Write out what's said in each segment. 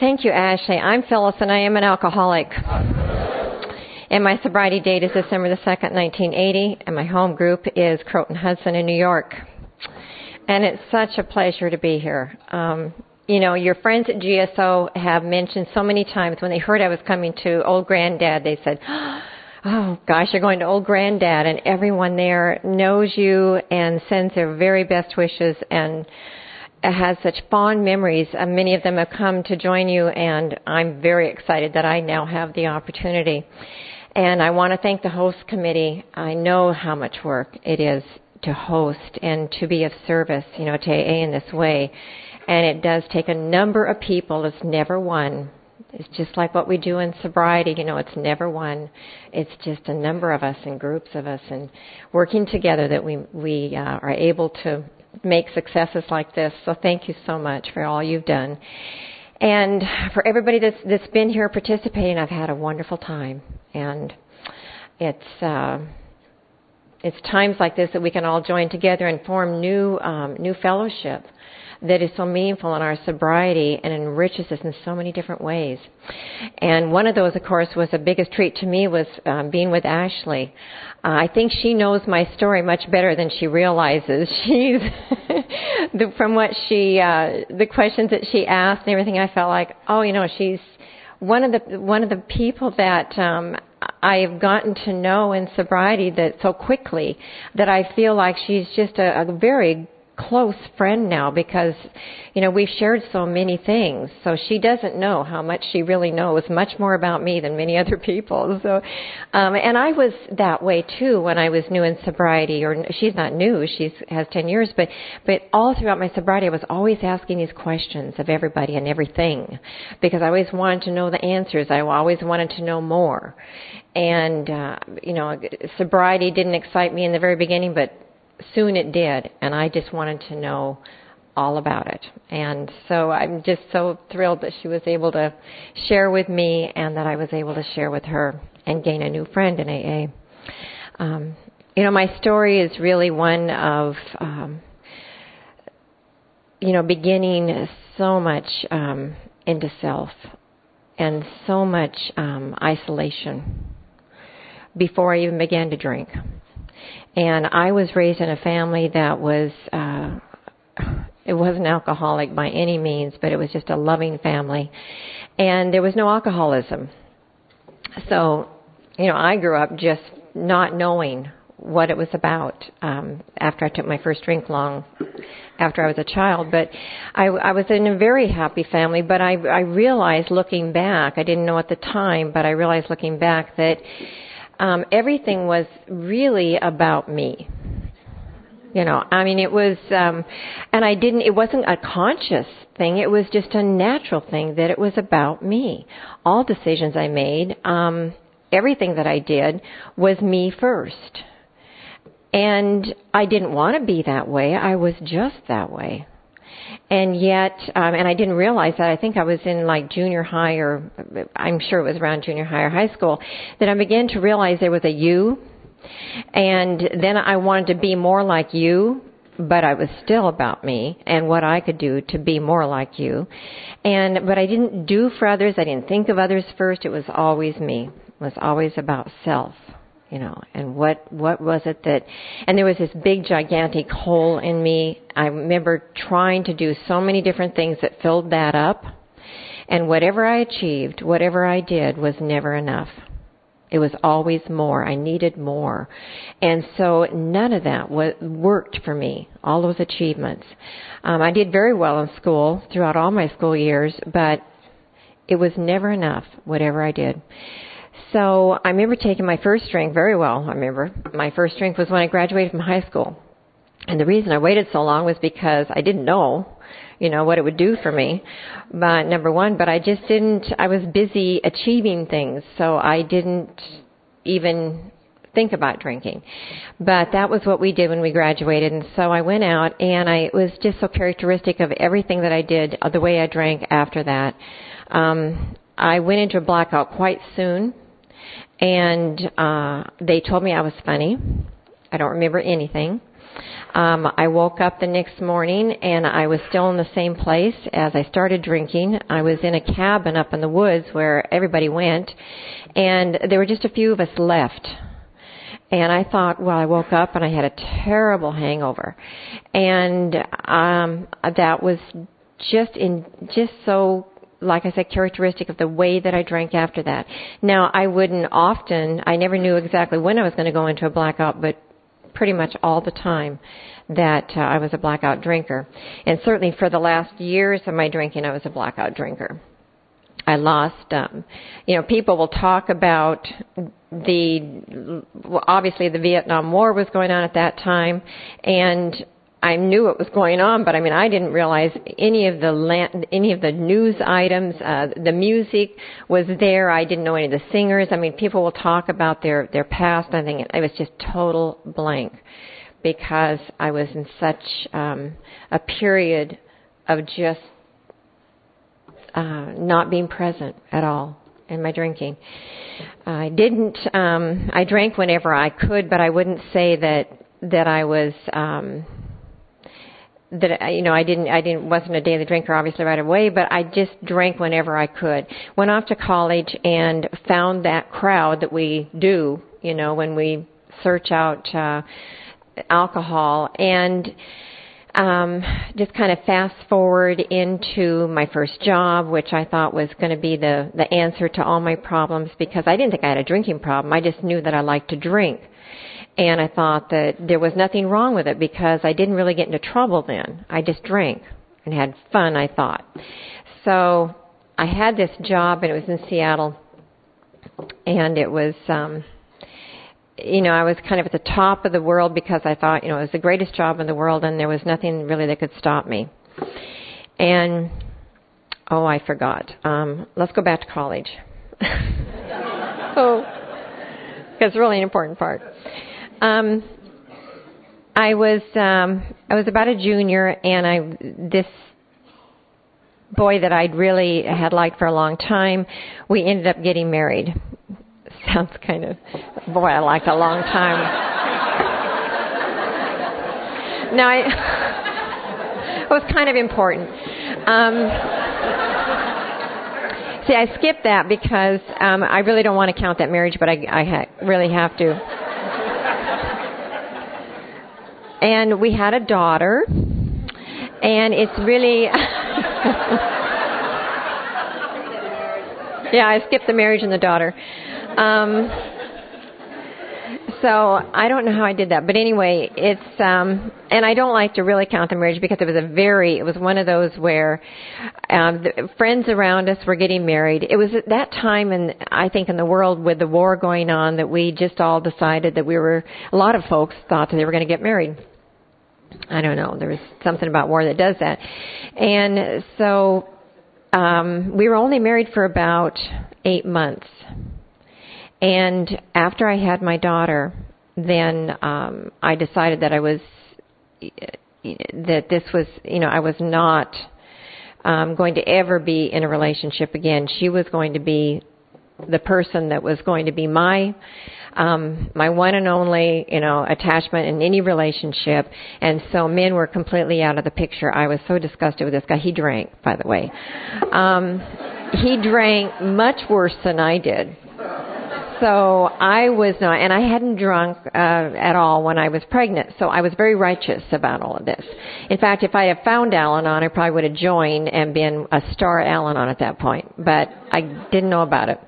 thank you, Ashley. I'm Phyllis, and I am an alcoholic. And my sobriety date is December the 2nd, 1980, and my home group is Croton Hudson in New York. And it's such a pleasure to be here. Um, you know, your friends at GSO have mentioned so many times when they heard I was coming to Old Granddad, they said, Oh gosh, you're going to Old Granddad, and everyone there knows you and sends their very best wishes and has such fond memories. Uh, many of them have come to join you, and I'm very excited that I now have the opportunity. And I want to thank the host committee. I know how much work it is to host and to be of service, you know, to AA in this way. And it does take a number of people. It's never one. It's just like what we do in sobriety, you know, it's never one. It's just a number of us and groups of us and working together that we we uh, are able to make successes like this. So thank you so much for all you've done. And for everybody that's that's been here participating, I've had a wonderful time. And it's uh it's times like this that we can all join together and form new um, new fellowship that is so meaningful in our sobriety and enriches us in so many different ways. And one of those, of course, was the biggest treat to me was um, being with Ashley. Uh, I think she knows my story much better than she realizes. She's the, from what she, uh, the questions that she asked and everything. I felt like, oh, you know, she's one of the one of the people that um, I've gotten to know in sobriety that so quickly that I feel like she's just a, a very close friend now because you know we've shared so many things. So she doesn't know how much she really knows much more about me than many other people. So um and I was that way too when I was new in sobriety or she's not new she's has 10 years but but all throughout my sobriety I was always asking these questions of everybody and everything because I always wanted to know the answers. I always wanted to know more. And uh you know sobriety didn't excite me in the very beginning but soon it did, and I just wanted to know all about it. And so I'm just so thrilled that she was able to share with me and that I was able to share with her and gain a new friend in AA. Um, you know, my story is really one of, um, you know, beginning so much um, into self and so much um, isolation before I even began to drink. And I was raised in a family that was uh it wasn't alcoholic by any means, but it was just a loving family. And there was no alcoholism. So, you know, I grew up just not knowing what it was about um after I took my first drink long after I was a child but I I was in a very happy family but I I realized looking back I didn't know at the time but I realized looking back that um, everything was really about me. You know, I mean, it was, um, and I didn't, it wasn't a conscious thing. It was just a natural thing that it was about me. All decisions I made, um, everything that I did was me first. And I didn't want to be that way. I was just that way and yet um and I didn't realize that. I think I was in like junior high or I'm sure it was around junior high or high school that I began to realize there was a you. And then I wanted to be more like you but I was still about me and what I could do to be more like you. And but I didn't do for others. I didn't think of others first. It was always me. It was always about self you know and what what was it that and there was this big gigantic hole in me. I remember trying to do so many different things that filled that up. And whatever i achieved whatever i did was never enough. It was always more. I needed more. And so none of that was worked for me all those achievements. Um i did very well in school throughout all my school years but it was never enough whatever i did so I remember taking my first drink very well. I remember my first drink was when I graduated from high school. And the reason I waited so long was because I didn't know, you know, what it would do for me. But number one, but I just didn't, I was busy achieving things. So I didn't even think about drinking. But that was what we did when we graduated. And so I went out and I, it was just so characteristic of everything that I did, the way I drank after that. Um, I went into a blackout quite soon and uh they told me I was funny. I don't remember anything. Um, I woke up the next morning and I was still in the same place as I started drinking. I was in a cabin up in the woods where everybody went, and there were just a few of us left. And I thought, well, I woke up and I had a terrible hangover, and um, that was just in just so like I said, characteristic of the way that I drank after that. Now, I wouldn't often, I never knew exactly when I was going to go into a blackout, but pretty much all the time that uh, I was a blackout drinker. And certainly for the last years of my drinking, I was a blackout drinker. I lost, um, you know, people will talk about the, obviously the Vietnam War was going on at that time, and I knew what was going on, but I mean, I didn't realize any of the land, any of the news items, uh, the music was there. I didn't know any of the singers. I mean, people will talk about their their past. I think it was just total blank because I was in such um, a period of just uh, not being present at all in my drinking. I didn't. Um, I drank whenever I could, but I wouldn't say that that I was. Um, that you know I didn't I didn't wasn't a daily drinker obviously right away, but I just drank whenever I could. Went off to college and found that crowd that we do, you know, when we search out uh alcohol and um just kind of fast forward into my first job which I thought was going to be the the answer to all my problems because I didn't think I had a drinking problem. I just knew that I liked to drink. And I thought that there was nothing wrong with it because I didn't really get into trouble then. I just drank and had fun, I thought. So I had this job and it was in Seattle and it was um you know, I was kind of at the top of the world because I thought, you know, it was the greatest job in the world and there was nothing really that could stop me. And oh, I forgot. Um let's go back to college. oh, it's really an important part. Um, I was um, I was about a junior, and I this boy that I'd really had liked for a long time. We ended up getting married. Sounds kind of boy I liked a long time. now I it was kind of important. Um, see, I skipped that because um, I really don't want to count that marriage, but I, I ha- really have to. And we had a daughter, and it's really. yeah, I skipped the marriage and the daughter. Um, so I don't know how I did that, but anyway, it's um, and I don't like to really count the marriage because it was a very, it was one of those where um, the friends around us were getting married. It was at that time, and I think in the world with the war going on, that we just all decided that we were. A lot of folks thought that they were going to get married. I don't know. There was something about war that does that. And so um, we were only married for about eight months. And after I had my daughter, then um, I decided that I was that this was you know I was not um, going to ever be in a relationship again. She was going to be the person that was going to be my um, my one and only, you know, attachment in any relationship. And so men were completely out of the picture. I was so disgusted with this guy. He drank, by the way. Um, he drank much worse than I did. So I was not, and I hadn't drunk uh, at all when I was pregnant. So I was very righteous about all of this. In fact, if I had found Al-Anon, I probably would have joined and been a star Al-Anon at that point. But I didn't know about it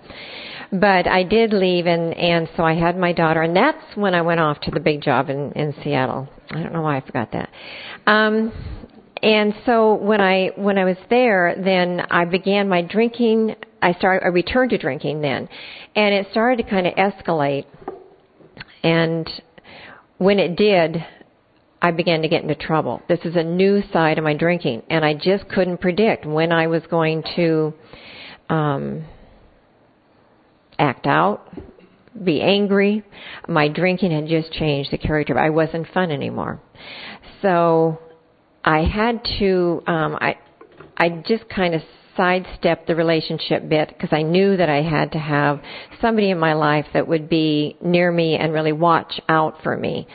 but I did leave, and and so I had my daughter, and that's when I went off to the big job in in Seattle. I don't know why I forgot that. Um, and so when I when I was there, then I began my drinking. I started. I returned to drinking then, and it started to kind of escalate. And when it did, I began to get into trouble. This is a new side of my drinking, and I just couldn't predict when I was going to. Um, act out, be angry. My drinking had just changed the character. I wasn't fun anymore. So I had to um I I just kind of sidestep the relationship bit because I knew that I had to have somebody in my life that would be near me and really watch out for me,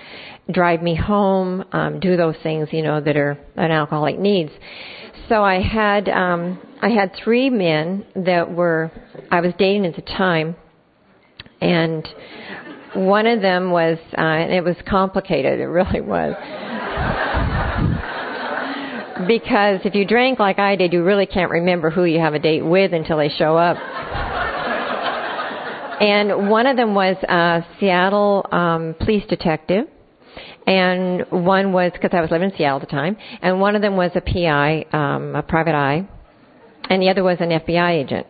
drive me home, um, do those things you know that are an alcoholic needs. So I had um, I had three men that were I was dating at the time, and one of them was uh, and it was complicated. It really was because if you drink like I did, you really can't remember who you have a date with until they show up. and one of them was a Seattle um, police detective, and one was because I was living in Seattle at the time, and one of them was a PI, um, a private eye, and the other was an FBI agent.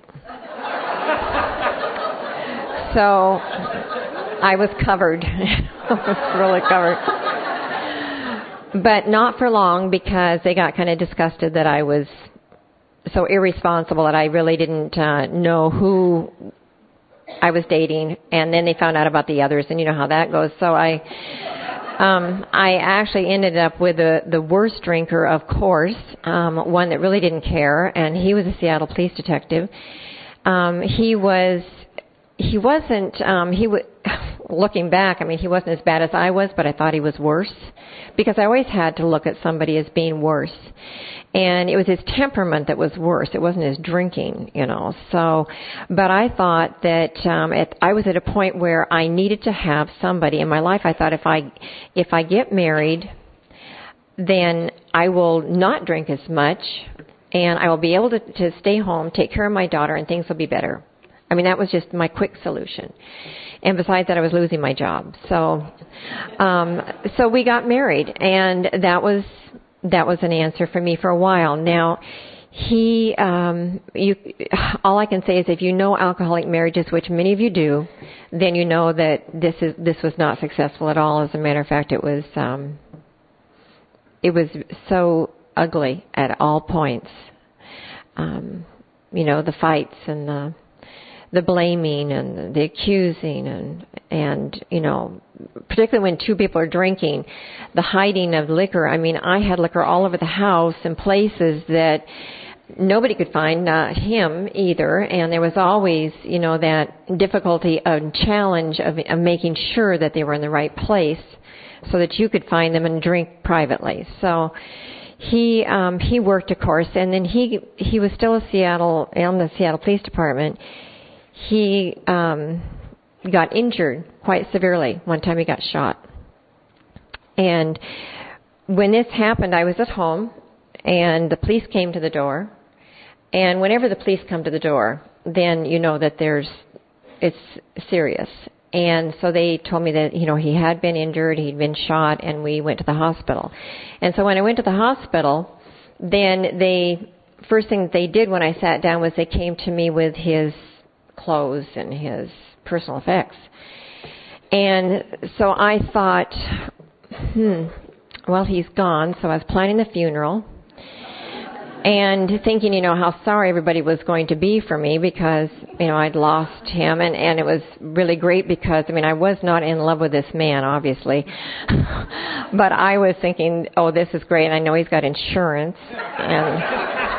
so I was covered. I was really covered but not for long because they got kind of disgusted that I was so irresponsible that I really didn't uh, know who I was dating, and then they found out about the others, and you know how that goes. So I, um, I actually ended up with the the worst drinker, of course, um, one that really didn't care, and he was a Seattle police detective. Um, he was he wasn't um he would looking back i mean he wasn't as bad as i was but i thought he was worse because i always had to look at somebody as being worse. And it was his temperament that was worse. It wasn't his drinking you know. So but i thought that um at, i was at a point where i needed to have somebody in my life. I thought if i if i get married then i will not drink as much and i will be able to to stay home take care of my daughter and things will be better I mean, that was just my quick solution. And besides that, I was losing my job. So, um, so we got married, and that was that was an answer for me for a while. Now, he, um, you, all I can say is if you know alcoholic marriages, which many of you do, then you know that this is this was not successful at all. As a matter of fact, it was um, it was so ugly at all points. Um, you know, the fights and the the blaming and the accusing and and you know particularly when two people are drinking the hiding of liquor. I mean i had liquor all over the house in places that nobody could find not him either. And there was always you know that difficulty and challenge of, of making sure that they were in the right place so that you could find them and drink privately. So he um he worked of course. And then he he was still a seattle in the seattle police department he um, got injured quite severely. One time he got shot. And when this happened, I was at home, and the police came to the door. And whenever the police come to the door, then you know that there's it's serious. And so they told me that you know he had been injured, he'd been shot, and we went to the hospital. And so when I went to the hospital, then they first thing that they did when I sat down was they came to me with his clothes and his personal effects. And so I thought, hmm, well, he's gone. So I was planning the funeral and thinking, you know, how sorry everybody was going to be for me because, you know, I'd lost him and, and it was really great because, I mean, I was not in love with this man, obviously. but I was thinking, oh, this is great. I know he's got insurance and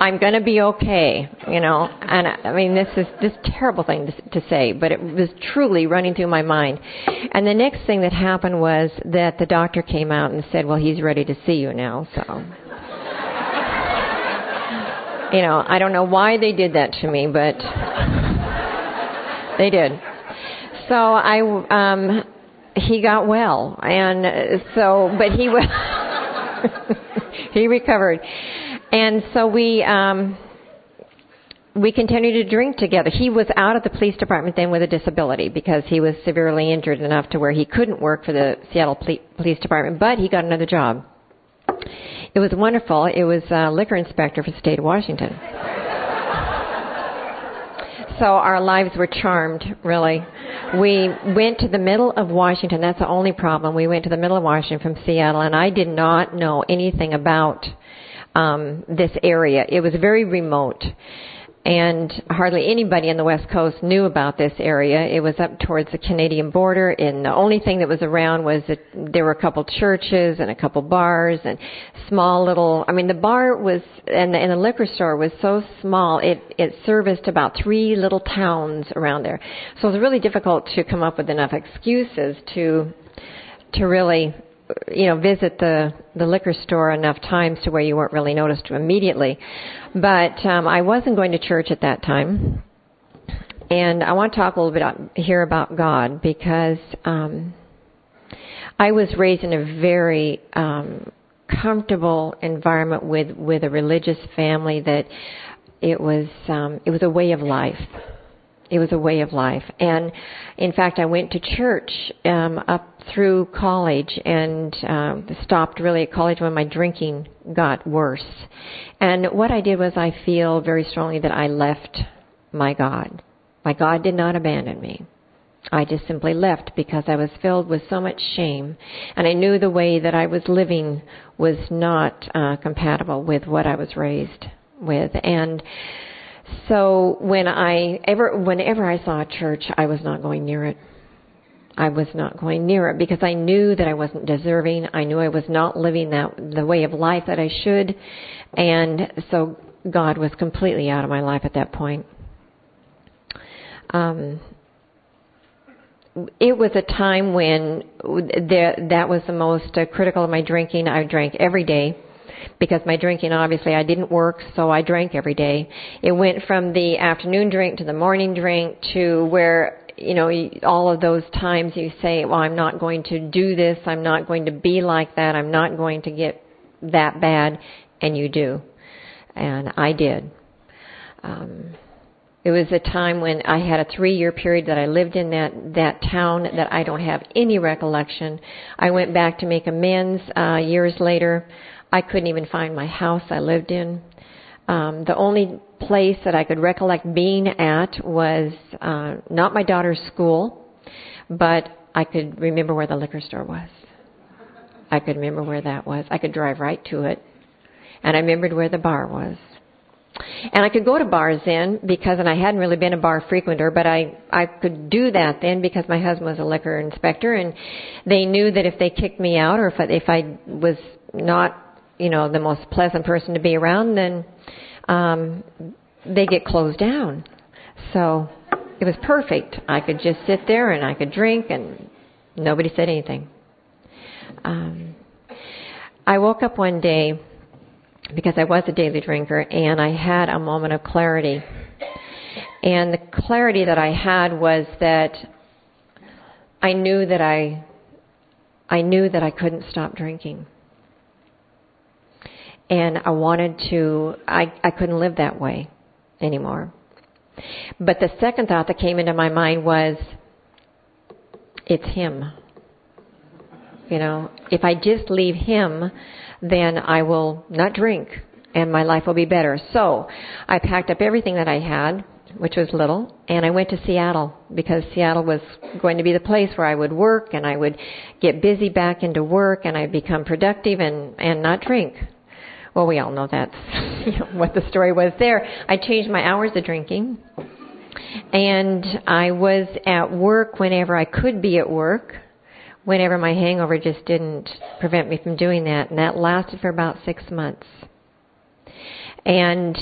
I'm going to be okay, you know. And I I mean, this is this terrible thing to, to say, but it was truly running through my mind. And the next thing that happened was that the doctor came out and said, "Well, he's ready to see you now." So, you know, I don't know why they did that to me, but they did. So I, um, he got well, and so, but he was. he recovered and so we um, we continued to drink together. He was out of the police department then with a disability because he was severely injured enough to where he couldn't work for the Seattle Police Department, but he got another job. It was wonderful. It was a liquor inspector for the state of Washington. so our lives were charmed, really. We went to the middle of Washington. That's the only problem. We went to the middle of Washington from Seattle, and I did not know anything about um, this area. It was very remote. and hardly anybody on the west coast knew about this area. It was up towards the Canadian border, and the only thing that was around was that there were a couple churches and a couple bars and small little. I mean, the bar was and the, and the liquor store was so small it it serviced about three little towns around there. So it was really difficult to come up with enough excuses to to really you know visit the the liquor store enough times to where you weren't really noticed immediately. But um I wasn't going to church at that time. And I want to talk a little bit about, here about God because um I was raised in a very um comfortable environment with with a religious family that it was um it was a way of life it was a way of life. And in fact, I went to church um, up through college and um, stopped really at college when my drinking got worse. And what I did was I feel very strongly that I left my God. My God did not abandon me. I just simply left because I was filled with so much shame, and I knew the way that I was living was not uh, compatible with what I was raised with. And so when I ever whenever I saw a church, I was not going near it. I was not going near it because I knew that I wasn't deserving. I knew I was not living that the way of life that I should, and so God was completely out of my life at that point. Um, it was a time when there, that was the most uh, critical of my drinking. I drank every day because my drinking obviously I didn't work, so I drank every day. It went from the afternoon drink to the morning drink to where you know all of those times you say, "Well, I'm not going to do this. I'm not going to be like that. I'm not going to get that bad," and you do, and I did. Um, it was a time when I had a three year period that I lived in that, that town that I don't have any recollection. I went back to make amends, uh, years later. I couldn't even find my house I lived in. Um, the only place that I could recollect being at was uh, not my daughter's school, but I could remember where the liquor store was. I could remember where that was. I could drive right to it. And I remembered where the bar was. And I could go to bars then because, and I hadn't really been a bar frequenter, but I, I could do that then because my husband was a liquor inspector and they knew that if they kicked me out or if I, if I was not you know the most pleasant person to be around, then um, they get closed down. So it was perfect. I could just sit there and I could drink, and nobody said anything. Um, I woke up one day because I was a daily drinker, and I had a moment of clarity. And the clarity that I had was that I knew that I I knew that I couldn't stop drinking and I wanted to, I, I couldn't live that way anymore. But the second thought that came into my mind was, it's him. You know, if I just leave him, then I will not drink and my life will be better. So I packed up everything that I had, which was little, and I went to Seattle because Seattle was going to be the place where I would work and I would get busy back into work and I'd become productive and, and not drink well, we all know that's what the story was there. I changed my hours of drinking. And I was at work whenever I could be at work, whenever my hangover just didn't prevent me from doing that. And that lasted for about six months. And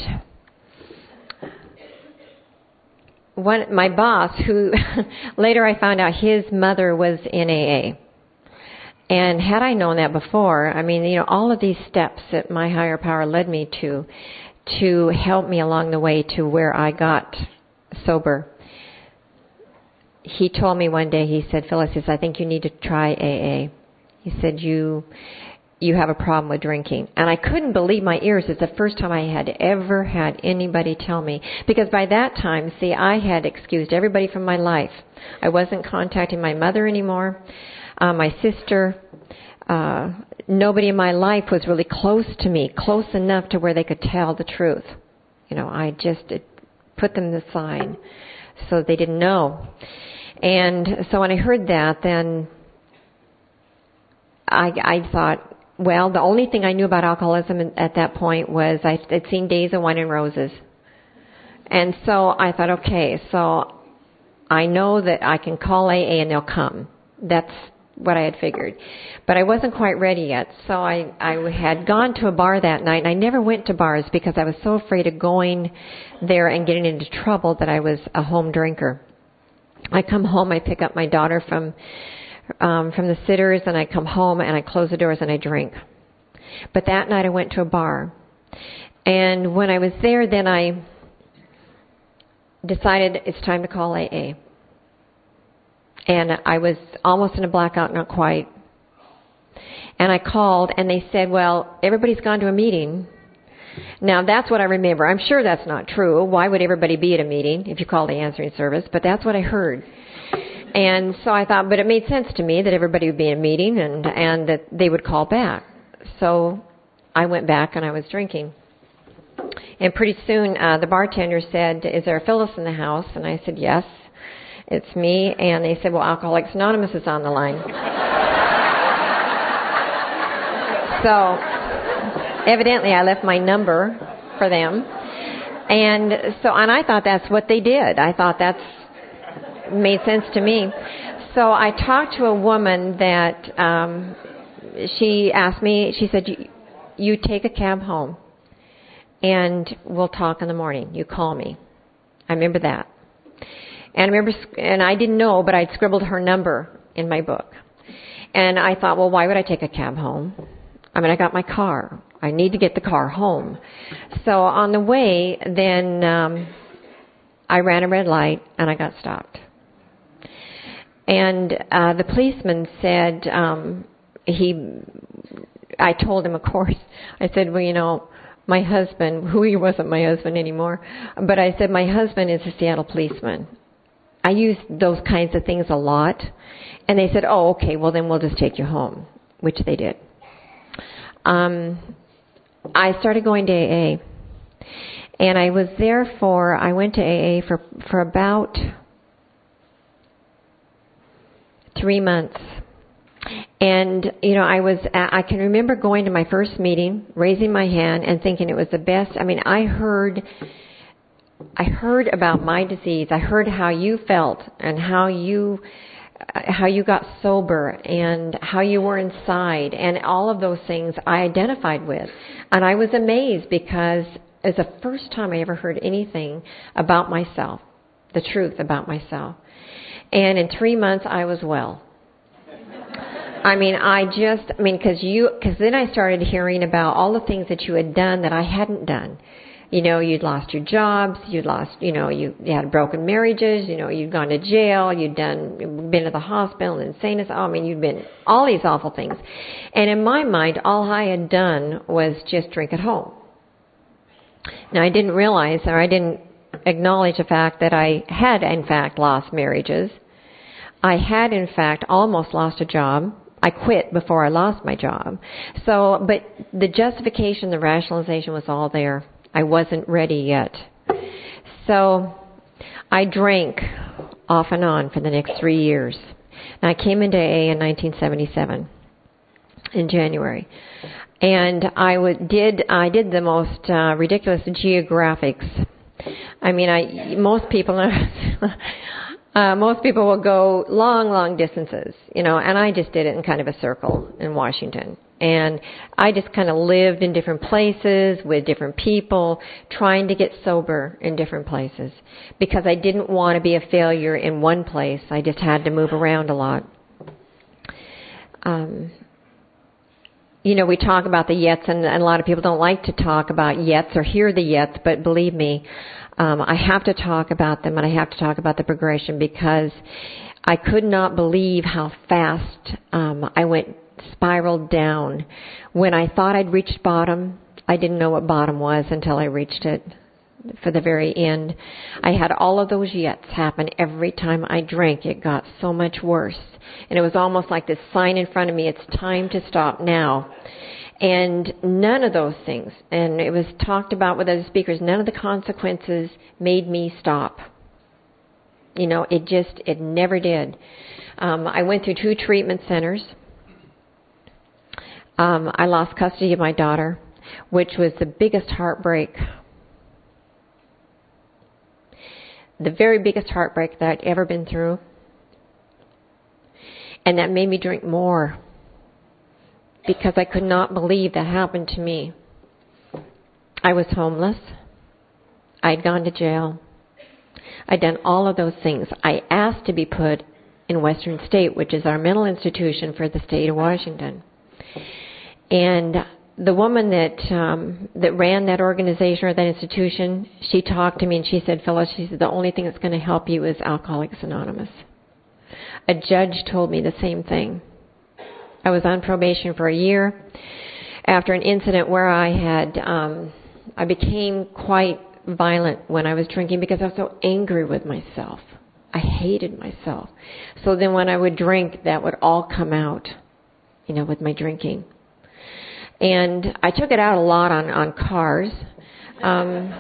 one, my boss, who later I found out his mother was in AA and had I known that before, I mean, you know, all of these steps that my higher power led me to, to help me along the way to where I got sober. He told me one day, he said, Phyllis, he says, I think you need to try AA. He said, you, you have a problem with drinking. And I couldn't believe my ears. It's the first time I had ever had anybody tell me. Because by that time, see, I had excused everybody from my life. I wasn't contacting my mother anymore uh, my sister. Uh, nobody in my life was really close to me, close enough to where they could tell the truth. You know, I just it, put them aside so they didn't know. And so when I heard that, then I, I thought, well, the only thing I knew about alcoholism at that point was I, I'd seen Days of Wine and Roses. And so I thought, okay, so I know that I can call AA and they'll come. That's what I had figured. But I wasn't quite ready yet. So I, I had gone to a bar that night and I never went to bars because I was so afraid of going there and getting into trouble that I was a home drinker. I come home, I pick up my daughter from um from the sitters and I come home and I close the doors and I drink. But that night I went to a bar. And when I was there then I decided it's time to call AA. And I was almost in a blackout, not quite. And I called and they said, well, everybody's gone to a meeting. Now that's what I remember. I'm sure that's not true. Why would everybody be at a meeting if you call the answering service? But that's what I heard. And so I thought, but it made sense to me that everybody would be in a meeting and, and that they would call back. So I went back and I was drinking. And pretty soon, uh, the bartender said, "Is there a Phyllis in the house?" And I said, "Yes, it's me." And they said, "Well, Alcoholics Anonymous is on the line." so, evidently, I left my number for them, and so, and I thought that's what they did. I thought that's made sense to me. So I talked to a woman that um, she asked me. She said, "You, you take a cab home." and we'll talk in the morning. You call me. I remember that. And I remember, and I didn't know, but I'd scribbled her number in my book. And I thought, well, why would I take a cab home? I mean, I got my car. I need to get the car home. So on the way, then um, I ran a red light and I got stopped. And uh, the policeman said um, he. I told him, of course. I said, well, you know, my husband, who he wasn't my husband anymore, but I said, my husband is a Seattle policeman. I use those kinds of things a lot. And they said, oh, okay, well then we'll just take you home, which they did. Um, I started going to AA. And I was there for, I went to AA for, for about three months. And, you know, I was, I can remember going to my first meeting, raising my hand and thinking it was the best. I mean, I heard, I heard about my disease. I heard how you felt and how you, how you got sober and how you were inside and all of those things I identified with. And I was amazed because it's the first time I ever heard anything about myself, the truth about myself. And in three months I was well. I mean, I just, I mean, because you, because then I started hearing about all the things that you had done that I hadn't done. You know, you'd lost your jobs, you'd lost, you know, you, you had broken marriages, you know, you'd gone to jail, you'd done, been to the hospital, and insane as, oh, I mean, you'd been all these awful things. And in my mind, all I had done was just drink at home. Now, I didn't realize, or I didn't acknowledge the fact that I had, in fact, lost marriages. I had, in fact, almost lost a job. I quit before I lost my job. So, but the justification, the rationalization was all there. I wasn't ready yet. So, I drank off and on for the next three years. Now, I came into AA in 1977 in January, and I w- did I did the most uh, ridiculous geographics. I mean, I most people uh, most people will go long, long distances, you know, and I just did it in kind of a circle in Washington. And I just kind of lived in different places with different people, trying to get sober in different places because I didn't want to be a failure in one place. I just had to move around a lot. Um, you know, we talk about the yets, and, and a lot of people don't like to talk about yets or hear the yets, but believe me, um, I have to talk about them and I have to talk about the progression because I could not believe how fast um, I went spiraled down. When I thought I'd reached bottom, I didn't know what bottom was until I reached it for the very end. I had all of those yets happen every time I drank. It got so much worse. And it was almost like this sign in front of me, it's time to stop now. And none of those things, and it was talked about with other speakers, none of the consequences made me stop. You know, it just, it never did. Um, I went through two treatment centers. Um, I lost custody of my daughter, which was the biggest heartbreak the very biggest heartbreak that I'd ever been through. And that made me drink more because I could not believe that happened to me. I was homeless. I'd gone to jail. I'd done all of those things. I asked to be put in Western State, which is our mental institution for the state of Washington. And the woman that um, that ran that organization or that institution, she talked to me and she said, "Phyllis, she said the only thing that's going to help you is Alcoholics Anonymous." A judge told me the same thing. I was on probation for a year after an incident where I had um, I became quite violent when I was drinking because I was so angry with myself. I hated myself. So then when I would drink, that would all come out, you know, with my drinking. And I took it out a lot on on cars. Um,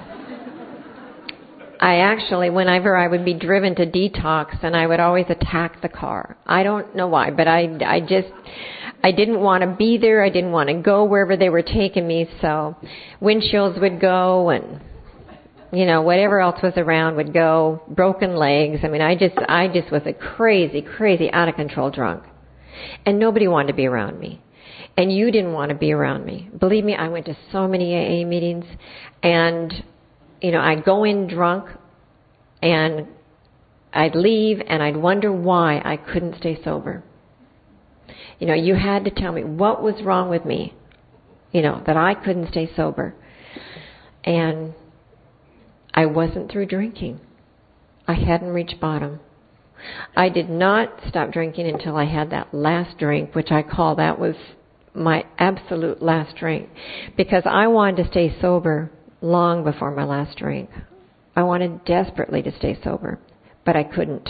I actually, whenever I would be driven to detox, and I would always attack the car. I don't know why, but I, I just, I didn't want to be there. I didn't want to go wherever they were taking me. So, windshields would go, and you know whatever else was around would go. Broken legs. I mean, I just, I just was a crazy, crazy, out of control drunk, and nobody wanted to be around me and you didn't want to be around me. Believe me, I went to so many AA meetings and you know, I'd go in drunk and I'd leave and I'd wonder why I couldn't stay sober. You know, you had to tell me what was wrong with me, you know, that I couldn't stay sober. And I wasn't through drinking. I hadn't reached bottom. I did not stop drinking until I had that last drink, which I call that was my absolute last drink because I wanted to stay sober long before my last drink. I wanted desperately to stay sober, but I couldn't.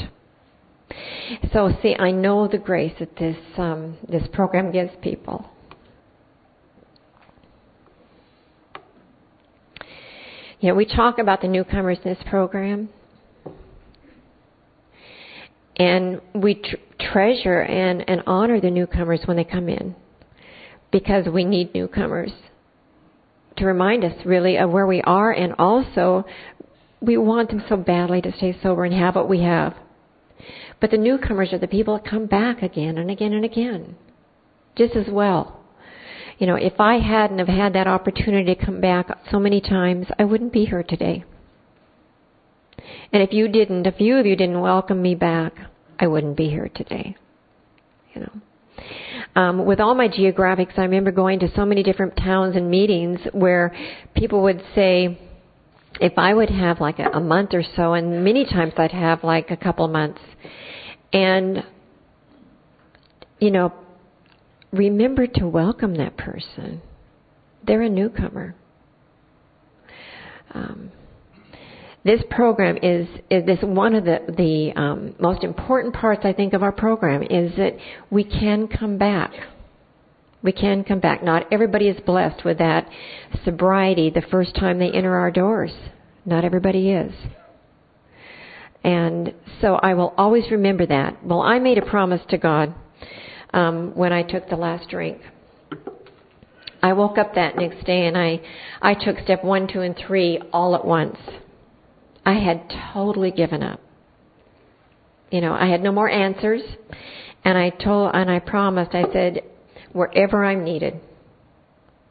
So see, I know the grace that this um, this program gives people. You know, we talk about the newcomers in this program, and we tr- treasure and, and honor the newcomers when they come in because we need newcomers to remind us really of where we are and also we want them so badly to stay sober and have what we have. But the newcomers are the people that come back again and again and again. Just as well. You know, if I hadn't have had that opportunity to come back so many times, I wouldn't be here today. And if you didn't, a few of you didn't welcome me back, I wouldn't be here today. You know um, with all my geographics, I remember going to so many different towns and meetings where people would say, if I would have like a, a month or so, and many times I'd have like a couple months, and you know, remember to welcome that person. They're a newcomer. Um, this program is, is this one of the, the um, most important parts, I think, of our program is that we can come back. We can come back. Not everybody is blessed with that sobriety the first time they enter our doors. Not everybody is. And so I will always remember that. Well, I made a promise to God um, when I took the last drink. I woke up that next day and I, I took step one, two, and three all at once. I had totally given up. You know, I had no more answers, and I told and I promised. I said, wherever I'm needed,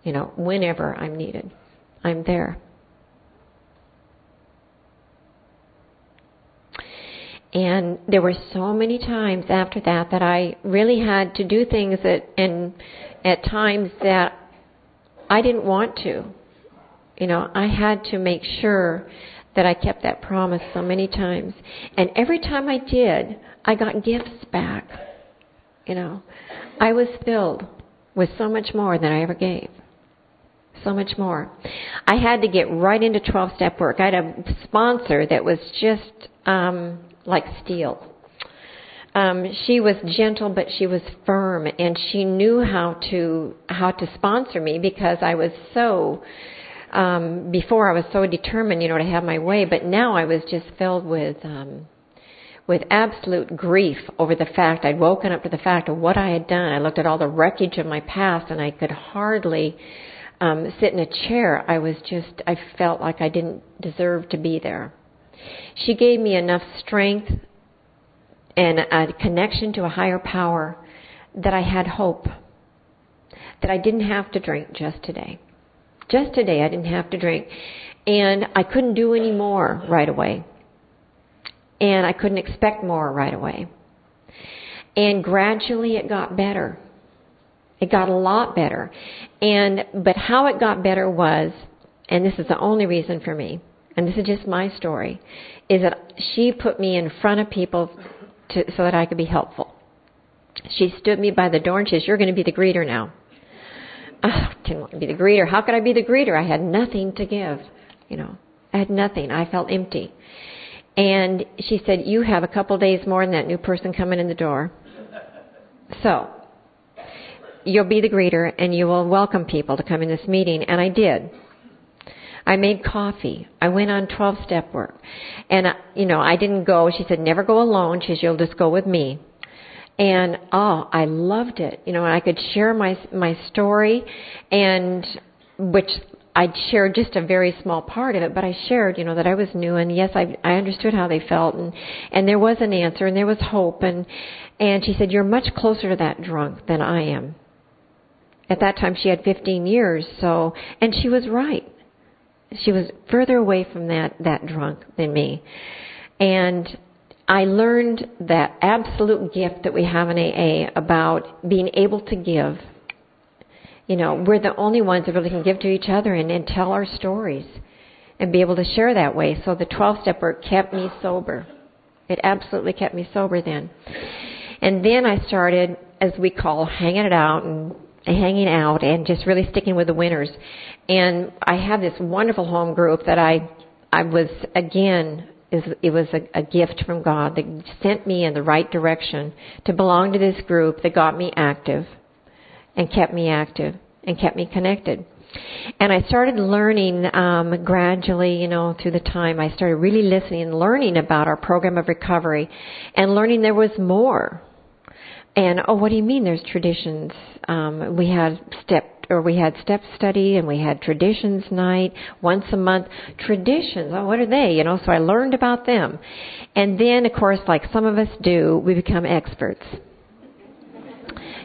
you know, whenever I'm needed, I'm there. And there were so many times after that that I really had to do things that, and at times that I didn't want to. You know, I had to make sure that I kept that promise so many times. And every time I did, I got gifts back. You know, I was filled with so much more than I ever gave. So much more. I had to get right into 12 step work. I had a sponsor that was just um, like steel. Um, she was gentle, but she was firm, and she knew how to how to sponsor me because I was so um, before I was so determined, you know, to have my way, but now I was just filled with um, with absolute grief over the fact I'd woken up to the fact of what I had done. I looked at all the wreckage of my past, and I could hardly um, sit in a chair. I was just I felt like I didn't deserve to be there. She gave me enough strength and a connection to a higher power that I had hope. That I didn't have to drink just today. Just today, I didn't have to drink. And I couldn't do any more right away. And I couldn't expect more right away. And gradually it got better. It got a lot better. And, but how it got better was, and this is the only reason for me, and this is just my story, is that she put me in front of people to, so that I could be helpful. She stood me by the door and she says, You're going to be the greeter now. Oh, I didn't want to be the greeter. How could I be the greeter? I had nothing to give. You know, I had nothing. I felt empty. And she said, You have a couple days more than that new person coming in the door. So, you'll be the greeter and you will welcome people to come in this meeting. And I did. I made coffee. I went on 12 step work. And, uh, you know, I didn't go. She said, never go alone. She said, you'll just go with me. And, oh, I loved it. You know, I could share my, my story and, which I'd shared just a very small part of it, but I shared, you know, that I was new and yes, I I understood how they felt and and there was an answer and there was hope and and she said, "You're much closer to that drunk than I am." At that time, she had 15 years, so and she was right. She was further away from that that drunk than me, and I learned that absolute gift that we have in AA about being able to give you know, we're the only ones that really can give to each other and, and tell our stories and be able to share that way. So the 12 step work kept me sober. It absolutely kept me sober then. And then I started, as we call, hanging it out and hanging out and just really sticking with the winners. And I had this wonderful home group that I, I was again, it was a, a gift from God that sent me in the right direction to belong to this group that got me active and kept me active and kept me connected. And I started learning um, gradually, you know, through the time. I started really listening and learning about our program of recovery, and learning there was more. And oh, what do you mean? There's traditions. Um, we had step or we had step study and we had traditions night once a month. Traditions, oh, what are they? You know, so I learned about them. And then, of course, like some of us do, we become experts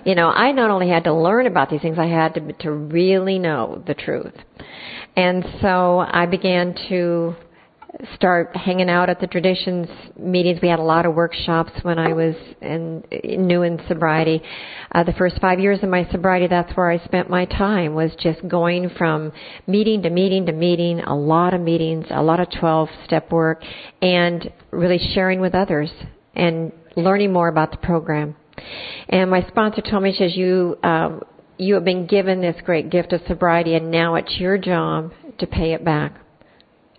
you know, I not only had to learn about these things, I had to to really know the truth. And so I began to start hanging out at the traditions meetings. We had a lot of workshops when I was in, new in sobriety. Uh, the first five years of my sobriety, that's where I spent my time, was just going from meeting to meeting to meeting, a lot of meetings, a lot of 12 step work, and really sharing with others and learning more about the program. And my sponsor told me, she says, you, um, you have been given this great gift of sobriety and now it's your job to pay it back.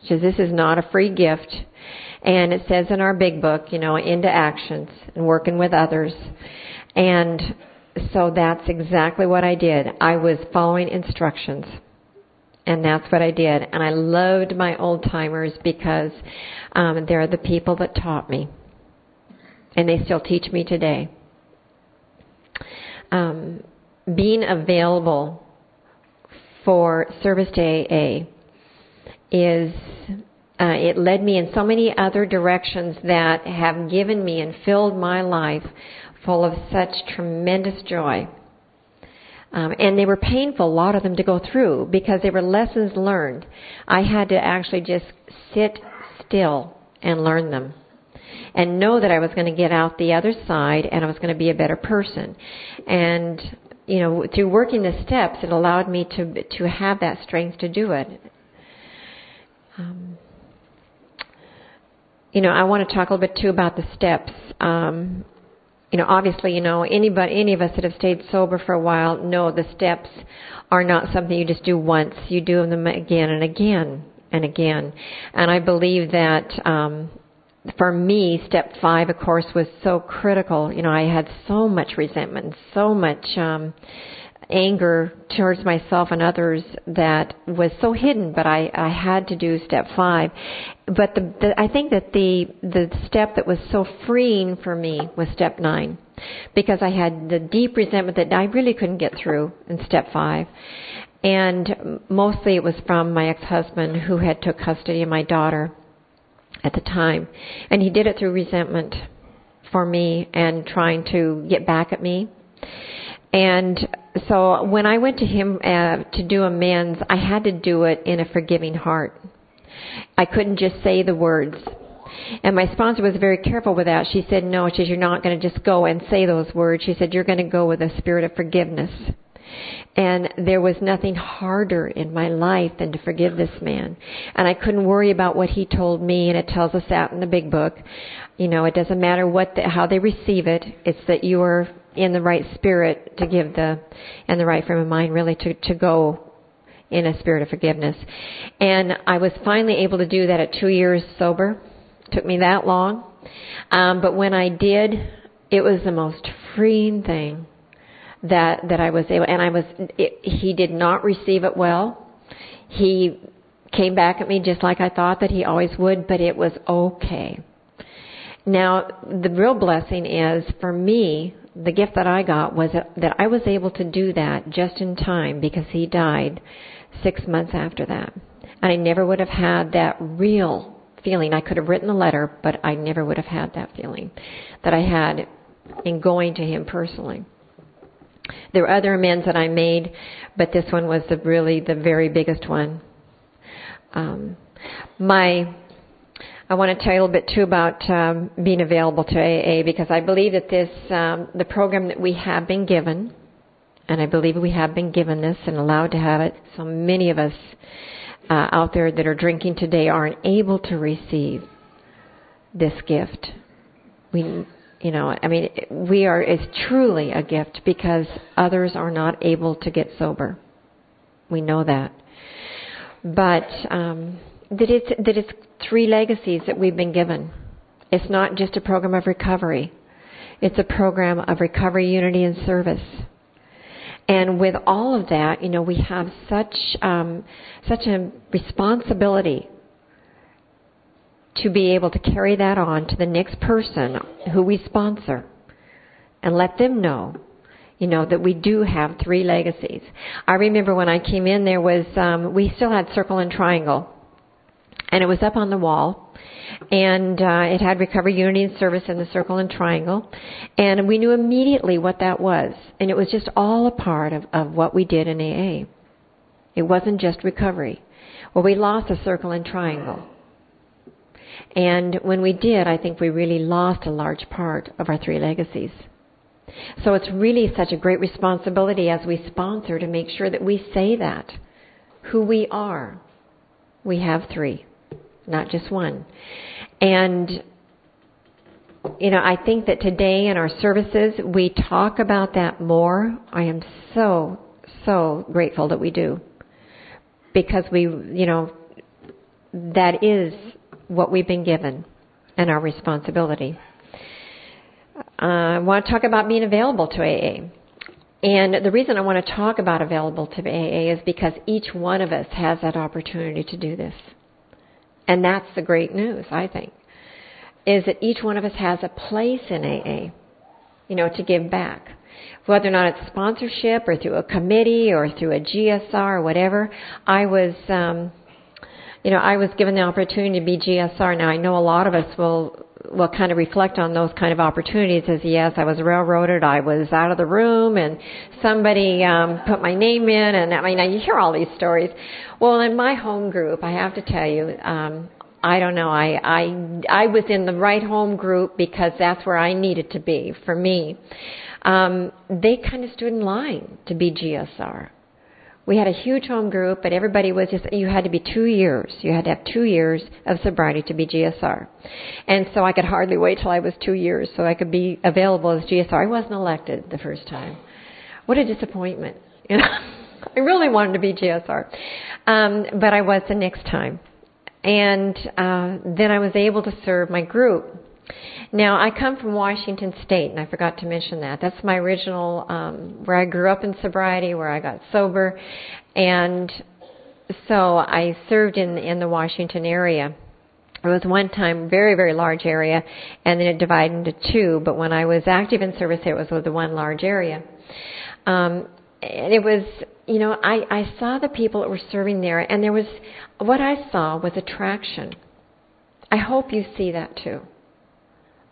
Says, this is not a free gift. And it says in our big book, you know, into actions and working with others. And so that's exactly what I did. I was following instructions. And that's what I did. And I loved my old timers because um, they're the people that taught me. And they still teach me today um, being available for service to AA is uh, it led me in so many other directions that have given me and filled my life full of such tremendous joy. Um, and they were painful, a lot of them to go through because they were lessons learned. I had to actually just sit still and learn them and know that I was going to get out the other side and I was going to be a better person. And you know, through working the steps, it allowed me to to have that strength to do it. Um, you know, I want to talk a little bit too about the steps. Um, you know, obviously, you know, anybody, any of us that have stayed sober for a while know the steps are not something you just do once. You do them again and again and again. And I believe that um, for me, step five, of course, was so critical. You know, I had so much resentment, so much um, anger towards myself and others that was so hidden, but I, I had to do step five. But the, the, I think that the the step that was so freeing for me was step nine, because I had the deep resentment that I really couldn't get through in step five. And mostly it was from my ex-husband who had took custody of my daughter at the time. And he did it through resentment for me and trying to get back at me. And so when I went to him uh, to do amends, I had to do it in a forgiving heart. I couldn't just say the words. And my sponsor was very careful with that. She said, no, she said, you're not going to just go and say those words. She said, you're going to go with a spirit of forgiveness. And there was nothing harder in my life than to forgive this man. And I couldn't worry about what he told me, and it tells us that in the big book. You know, it doesn't matter what the, how they receive it. It's that you are in the right spirit to give the, and the right frame of mind really to, to go in a spirit of forgiveness. And I was finally able to do that at two years sober. It took me that long. Um, but when I did, it was the most freeing thing that that I was able, and I was. It, he did not receive it well. He came back at me just like I thought that he always would, but it was okay. Now, the real blessing is for me, the gift that I got was that, that I was able to do that just in time because he died six months after that. And I never would have had that real feeling. I could have written the letter, but I never would have had that feeling that I had in going to him personally. There were other amends that I made, but this one was the really the very biggest one. Um, my I want to tell you a little bit too about um, being available to AA because I believe that this um, the program that we have been given, and I believe we have been given this and allowed to have it. So many of us uh, out there that are drinking today aren't able to receive this gift. We you know, I mean, we are, it's truly a gift because others are not able to get sober. We know that. But, um, that it's, that it's three legacies that we've been given. It's not just a program of recovery. It's a program of recovery, unity, and service. And with all of that, you know, we have such um, such a responsibility to be able to carry that on to the next person who we sponsor and let them know you know that we do have three legacies i remember when i came in there was um we still had circle and triangle and it was up on the wall and uh, it had recovery unity and service in the circle and triangle and we knew immediately what that was and it was just all a part of, of what we did in aa it wasn't just recovery well we lost the circle and triangle and when we did, I think we really lost a large part of our three legacies. So it's really such a great responsibility as we sponsor to make sure that we say that. Who we are. We have three, not just one. And, you know, I think that today in our services, we talk about that more. I am so, so grateful that we do. Because we, you know, that is what we've been given and our responsibility. Uh, I want to talk about being available to AA. And the reason I want to talk about available to AA is because each one of us has that opportunity to do this. And that's the great news, I think, is that each one of us has a place in AA, you know, to give back. Whether or not it's sponsorship or through a committee or through a GSR or whatever, I was um, you know, I was given the opportunity to be GSR. Now I know a lot of us will will kind of reflect on those kind of opportunities as yes, I was railroaded, I was out of the room, and somebody um, put my name in, and I mean, you hear all these stories. Well, in my home group, I have to tell you, um, I don't know, I I I was in the right home group because that's where I needed to be for me. Um, they kind of stood in line to be GSR we had a huge home group, but everybody was just, you had to be two years. You had to have two years of sobriety to be GSR. And so I could hardly wait till I was two years so I could be available as GSR. I wasn't elected the first time. What a disappointment. You know, I really wanted to be GSR. Um, but I was the next time. And, uh, then I was able to serve my group now, I come from Washington State, and I forgot to mention that. That's my original, um, where I grew up in sobriety, where I got sober, and so I served in in the Washington area. It was one time very very large area, and then it divided into two. But when I was active in service, it was with the one large area. Um, and it was, you know, I I saw the people that were serving there, and there was what I saw was attraction I hope you see that too.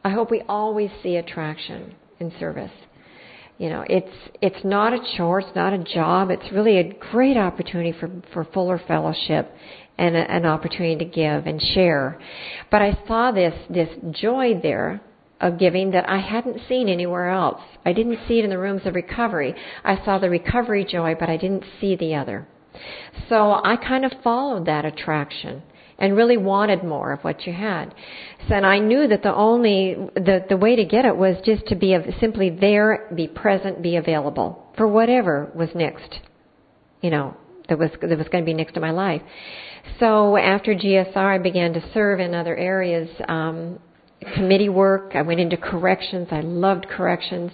I hope we always see attraction in service. You know, it's it's not a chore, it's not a job. It's really a great opportunity for for fuller fellowship and a, an opportunity to give and share. But I saw this this joy there of giving that I hadn't seen anywhere else. I didn't see it in the rooms of recovery. I saw the recovery joy, but I didn't see the other. So I kind of followed that attraction and really wanted more of what you had. So, and I knew that the only the the way to get it was just to be simply there, be present, be available for whatever was next. You know, that was that was going to be next to my life. So after GSR, I began to serve in other areas. Um, committee work. I went into corrections. I loved corrections,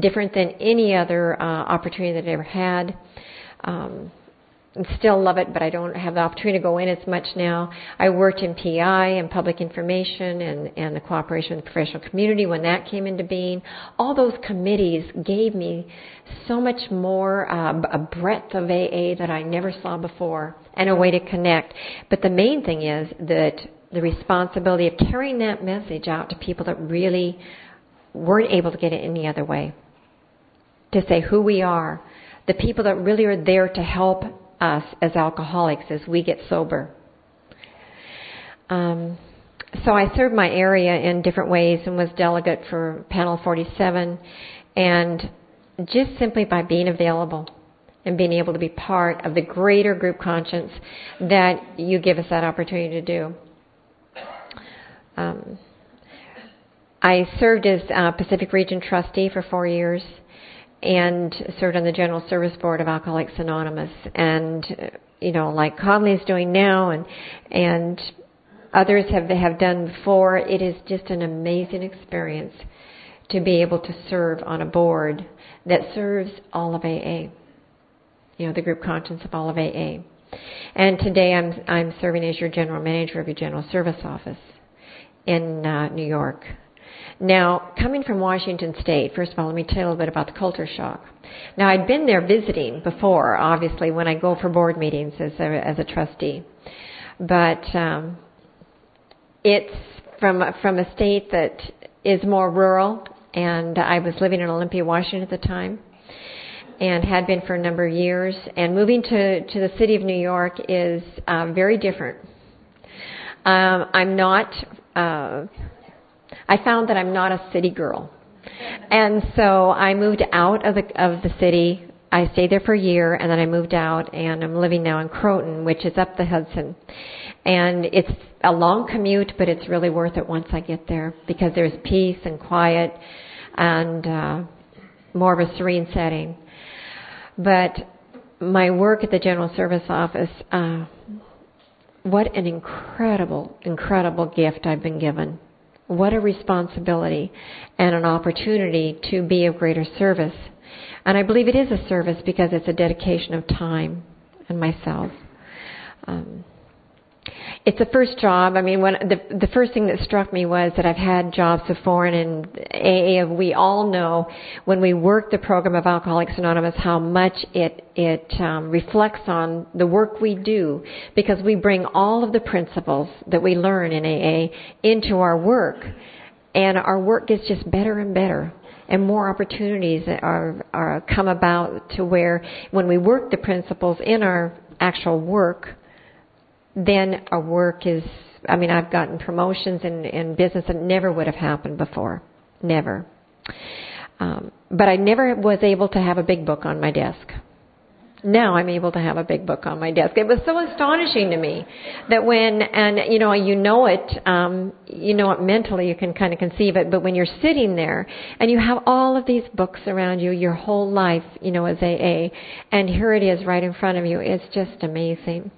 different than any other uh, opportunity that I ever had. Um, still love it, but I don't have the opportunity to go in as much now. I worked in PI and public information and, and the cooperation with the professional community when that came into being. All those committees gave me so much more, uh, a breadth of AA that I never saw before and a way to connect. But the main thing is that the responsibility of carrying that message out to people that really weren't able to get it any other way. To say who we are, the people that really are there to help us as alcoholics as we get sober. Um, so I served my area in different ways and was delegate for Panel 47, and just simply by being available and being able to be part of the greater group conscience that you give us that opportunity to do. Um, I served as uh, Pacific Region trustee for four years and served on the General Service Board of Alcoholics Anonymous. And you know, like Conley's doing now, and and others have have done before. It is just an amazing experience to be able to serve on a board that serves all of AA. You know, the group conscience of all of AA. And today I'm I'm serving as your general manager of your general service office in uh, New York. Now, coming from Washington State, first of all, let me tell you a little bit about the culture shock. Now, I'd been there visiting before, obviously, when I go for board meetings as a, as a trustee. But um, it's from from a state that is more rural, and I was living in Olympia, Washington at the time, and had been for a number of years. And moving to to the city of New York is uh, very different. Um, I'm not uh, I found that I'm not a city girl. And so I moved out of the of the city. I stayed there for a year and then I moved out and I'm living now in Croton, which is up the Hudson. And it's a long commute, but it's really worth it once I get there because there's peace and quiet and uh more of a serene setting. But my work at the General Service Office, uh what an incredible, incredible gift I've been given. What a responsibility and an opportunity to be of greater service. And I believe it is a service because it's a dedication of time and myself. Um, it's a first job. I mean, when the the first thing that struck me was that I've had jobs before, and in AA, we all know when we work the program of Alcoholics Anonymous how much it it um, reflects on the work we do because we bring all of the principles that we learn in AA into our work, and our work gets just better and better and more opportunities are, are come about to where when we work the principles in our actual work then our work is I mean I've gotten promotions in in business that never would have happened before never um, but I never was able to have a big book on my desk now I'm able to have a big book on my desk. It was so astonishing to me that when, and you know, you know it, um, you know it mentally, you can kind of conceive it, but when you're sitting there and you have all of these books around you, your whole life, you know, as AA, and here it is right in front of you, it's just amazing.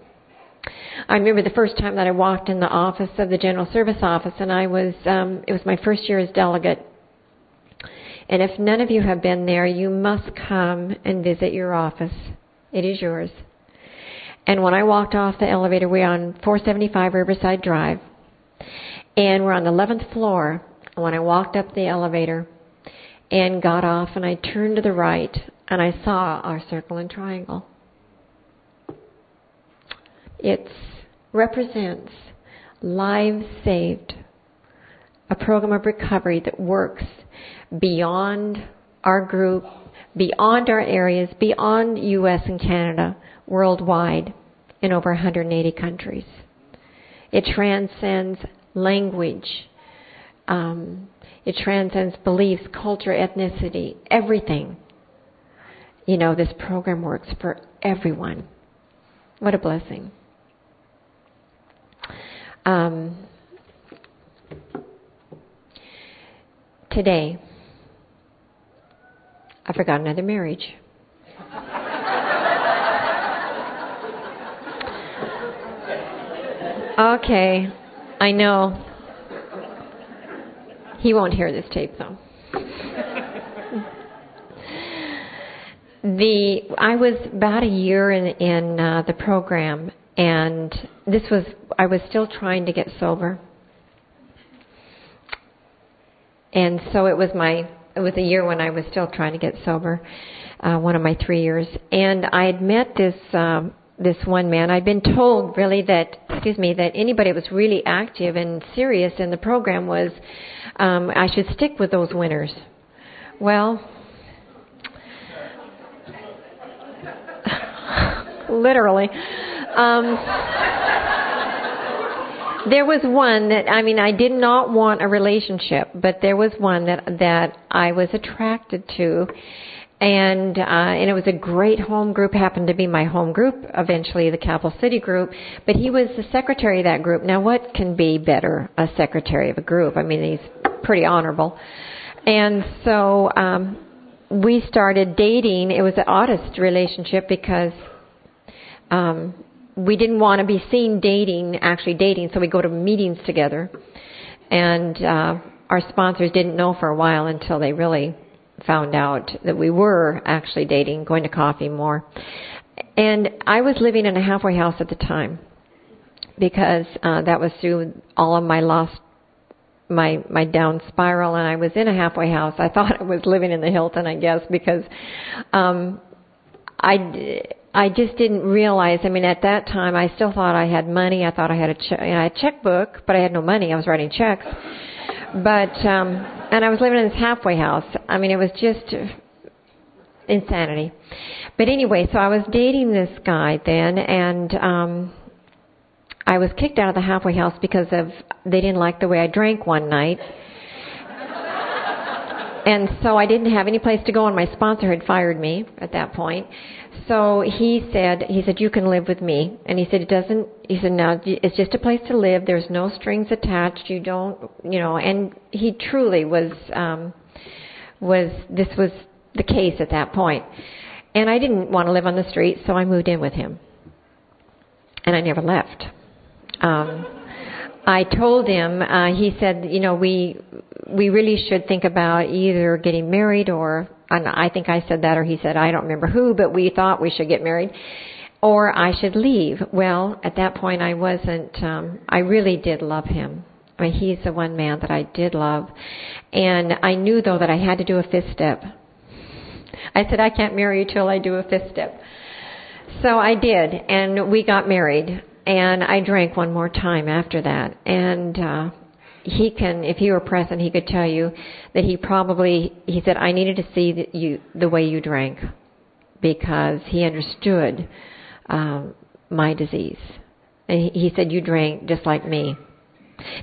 I remember the first time that I walked in the office of the General Service Office, and I was, um, it was my first year as delegate. And if none of you have been there, you must come and visit your office. It is yours. And when I walked off the elevator, we we're on 475 Riverside Drive, and we're on the 11th floor. When I walked up the elevator and got off, and I turned to the right, and I saw our circle and triangle. It represents lives saved, a program of recovery that works beyond our group, beyond our areas, beyond US and Canada, worldwide, in over 180 countries. It transcends language. Um, it transcends beliefs, culture, ethnicity, everything. You know, this program works for everyone. What a blessing. Um, today, I forgot another marriage. Okay, I know. He won't hear this tape though. the I was about a year in in uh, the program, and this was I was still trying to get sober, and so it was my it was a year when I was still trying to get sober, uh, one of my three years, and I had met this um, this one man. I'd been told really that, excuse me, that anybody that was really active and serious in the program was, um, I should stick with those winners. Well, literally. Um, there was one that I mean I did not want a relationship, but there was one that that I was attracted to, and uh, and it was a great home group. Happened to be my home group eventually, the Capital City group. But he was the secretary of that group. Now, what can be better, a secretary of a group? I mean, he's pretty honorable. And so um, we started dating. It was an oddest relationship because um, we didn't want to be seen dating, actually dating. So we go to meetings together, and uh, our sponsors didn't know for a while until they really found out that we were actually dating, going to coffee more. And I was living in a halfway house at the time because uh, that was through all of my lost my my down spiral and I was in a halfway house. I thought I was living in the Hilton, I guess, because um I I just didn't realize. I mean, at that time, I still thought I had money. I thought I had a, che- I had a checkbook, but I had no money. I was writing checks. But um and I was living in this halfway house. I mean, it was just insanity. But anyway, so I was dating this guy then, and um I was kicked out of the halfway house because of they didn't like the way I drank one night. and so I didn't have any place to go and my sponsor had fired me at that point. So he said he said you can live with me and he said it doesn't he said no it's just a place to live there's no strings attached you don't you know and he truly was um was this was the case at that point. And I didn't want to live on the street so I moved in with him. And I never left um, I told him. Uh, he said, you know, we we really should think about either getting married or and I think I said that or he said I don't remember who, but we thought we should get married or I should leave. Well, at that point I wasn't um I really did love him. I mean, he's the one man that I did love. And I knew though that I had to do a fifth step. I said I can't marry you till I do a fifth step. So I did and we got married and I drank one more time after that. And uh, he can, if he were present, he could tell you that he probably, he said, I needed to see you the way you drank because he understood um, my disease. And he, he said, you drank just like me.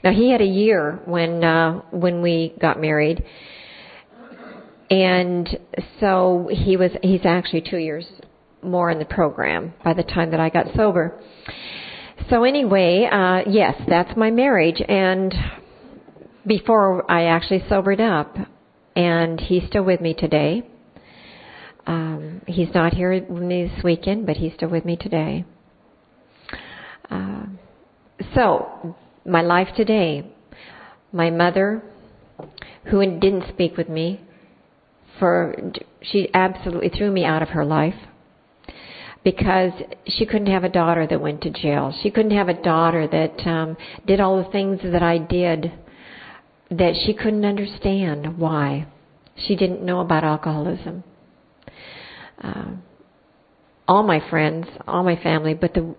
Now he had a year when uh, when we got married, and so he was he's actually two years more in the program by the time that I got sober. So anyway, uh, yes, that's my marriage. And before I actually sobered up, and he's still with me today. Um, he's not here with me this weekend, but he's still with me today. Uh, so, my life today, my mother, who didn't speak with me, for she absolutely threw me out of her life because she couldn't have a daughter that went to jail. She couldn't have a daughter that um, did all the things that I did that she couldn't understand why. She didn't know about alcoholism. Uh, all my friends, all my family, but the,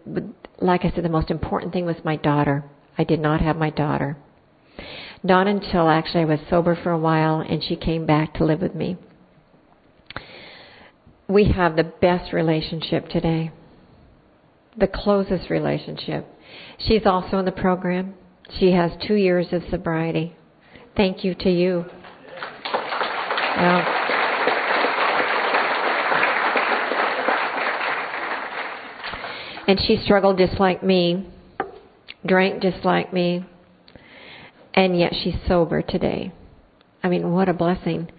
like I said, the most important thing was my daughter. I did not have my daughter. Not until actually I was sober for a while and she came back to live with me. We have the best relationship today. The closest relationship. She's also in the program. She has two years of sobriety. Thank you to you. Well, and she struggled just like me, drank just like me, and yet she's sober today. I mean, what a blessing.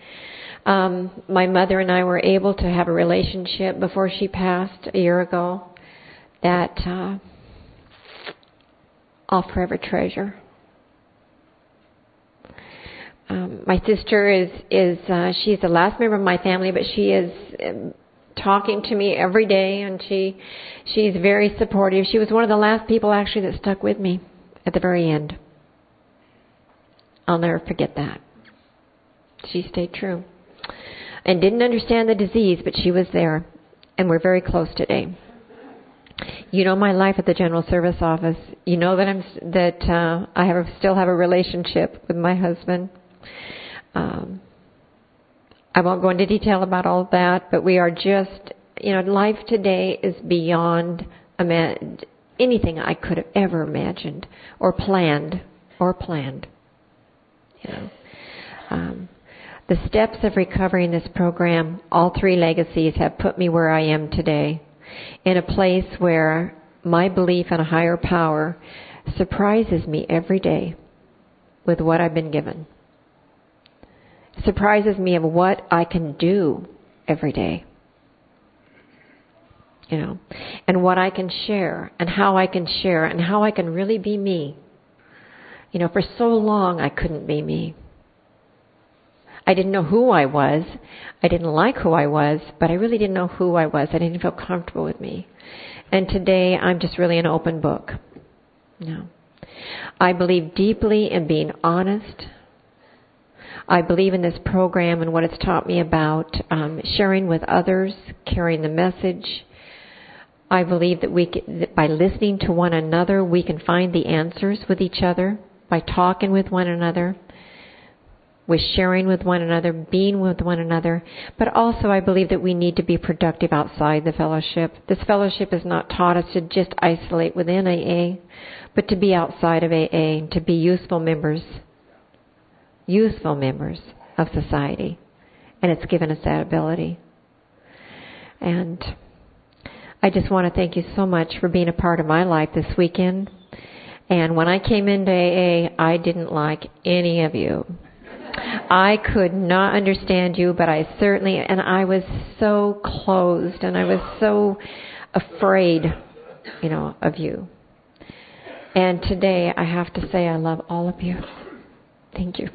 Um, my mother and I were able to have a relationship before she passed a year ago that uh, I'll forever treasure. Um, my sister is is uh, she's the last member of my family, but she is um, talking to me every day, and she she's very supportive. She was one of the last people actually that stuck with me at the very end. I'll never forget that. She stayed true and didn't understand the disease, but she was there, and we're very close today. You know my life at the General Service Office. You know that I'm that uh, I have still have a relationship with my husband. Um, I won't go into detail about all of that, but we are just you know life today is beyond anything I could have ever imagined or planned or planned. You know. Um, the steps of recovering this program, all three legacies, have put me where I am today in a place where my belief in a higher power surprises me every day with what I've been given. Surprises me of what I can do every day. You know, and what I can share and how I can share and how I can really be me. You know, for so long I couldn't be me. I didn't know who I was. I didn't like who I was, but I really didn't know who I was. I didn't feel comfortable with me. And today I'm just really an open book. No. I believe deeply in being honest. I believe in this program and what it's taught me about um, sharing with others, carrying the message. I believe that we, can, that by listening to one another, we can find the answers with each other by talking with one another with sharing with one another, being with one another, but also I believe that we need to be productive outside the fellowship. This fellowship has not taught us to just isolate within AA, but to be outside of AA, to be useful members, useful members of society. And it's given us that ability. And I just want to thank you so much for being a part of my life this weekend. And when I came into AA, I didn't like any of you. I could not understand you, but I certainly, and I was so closed and I was so afraid, you know, of you. And today I have to say I love all of you. Thank you.